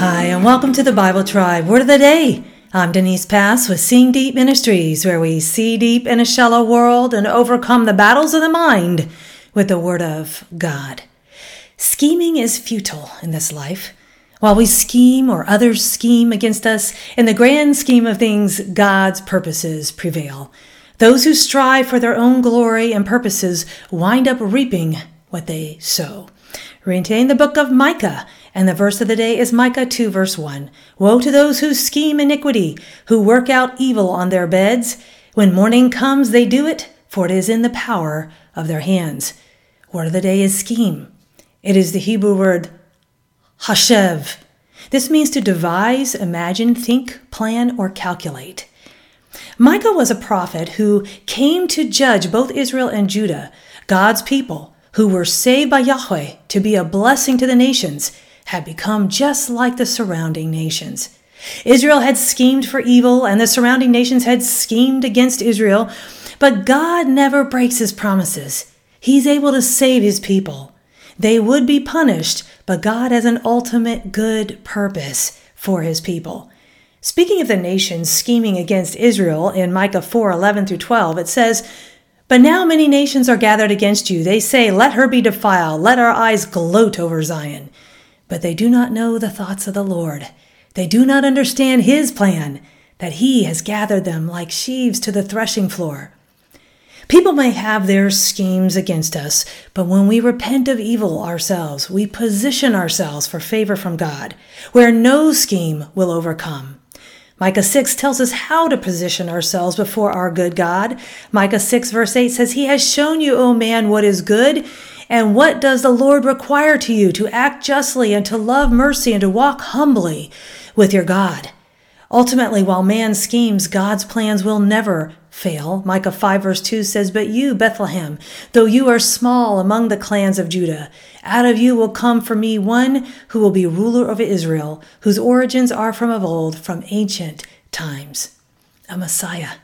Hi, and welcome to the Bible Tribe Word of the Day. I'm Denise Pass with Seeing Deep Ministries, where we see deep in a shallow world and overcome the battles of the mind with the Word of God. Scheming is futile in this life. While we scheme or others scheme against us, in the grand scheme of things, God's purposes prevail. Those who strive for their own glory and purposes wind up reaping what they sow. Retain the book of Micah, and the verse of the day is Micah 2, verse 1. Woe to those who scheme iniquity, who work out evil on their beds. When morning comes, they do it, for it is in the power of their hands. Word of the day is scheme. It is the Hebrew word hashev. This means to devise, imagine, think, plan, or calculate. Micah was a prophet who came to judge both Israel and Judah, God's people, who were saved by Yahweh to be a blessing to the nations had become just like the surrounding nations. Israel had schemed for evil, and the surrounding nations had schemed against Israel, but God never breaks his promises. He's able to save his people. They would be punished, but God has an ultimate good purpose for his people. Speaking of the nations scheming against Israel in Micah 4 11 through 12, it says, But now many nations are gathered against you. They say, Let her be defiled, let our eyes gloat over Zion but they do not know the thoughts of the Lord. They do not understand his plan, that he has gathered them like sheaves to the threshing floor. People may have their schemes against us, but when we repent of evil ourselves, we position ourselves for favor from God, where no scheme will overcome. Micah 6 tells us how to position ourselves before our good God. Micah 6 verse 8 says, He has shown you, O man, what is good, and what does the Lord require to you? To act justly and to love mercy and to walk humbly with your God. Ultimately, while man schemes, God's plans will never fail. Micah 5 verse 2 says, But you, Bethlehem, though you are small among the clans of Judah, out of you will come for me one who will be ruler over Israel, whose origins are from of old, from ancient times. A Messiah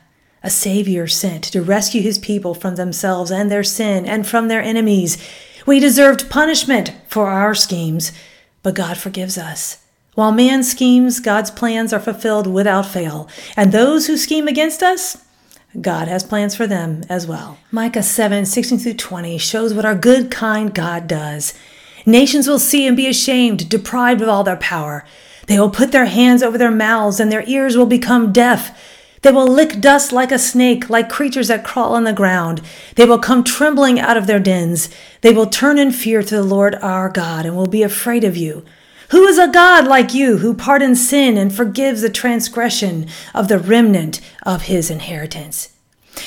a Savior sent to rescue his people from themselves and their sin and from their enemies. We deserved punishment for our schemes, but God forgives us. While man schemes, God's plans are fulfilled without fail, and those who scheme against us, God has plans for them as well. Micah 7 16 through 20 shows what our good, kind God does. Nations will see and be ashamed, deprived of all their power. They will put their hands over their mouths, and their ears will become deaf. They will lick dust like a snake, like creatures that crawl on the ground. They will come trembling out of their dens. They will turn in fear to the Lord our God and will be afraid of you. Who is a God like you who pardons sin and forgives the transgression of the remnant of his inheritance?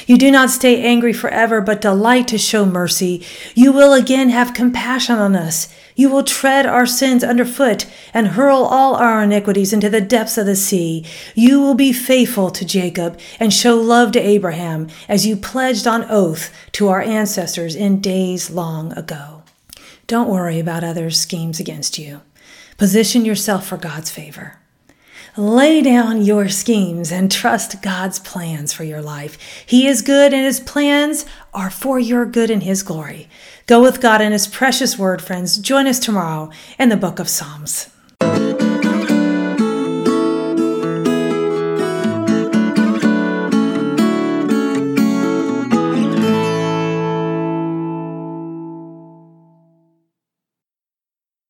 You do not stay angry forever, but delight to show mercy. You will again have compassion on us. You will tread our sins underfoot and hurl all our iniquities into the depths of the sea. You will be faithful to Jacob and show love to Abraham as you pledged on oath to our ancestors in days long ago. Don't worry about others' schemes against you. Position yourself for God's favor. Lay down your schemes and trust God's plans for your life. He is good and his plans are for your good and his glory. Go with God and his precious word, friends. Join us tomorrow in the book of Psalms.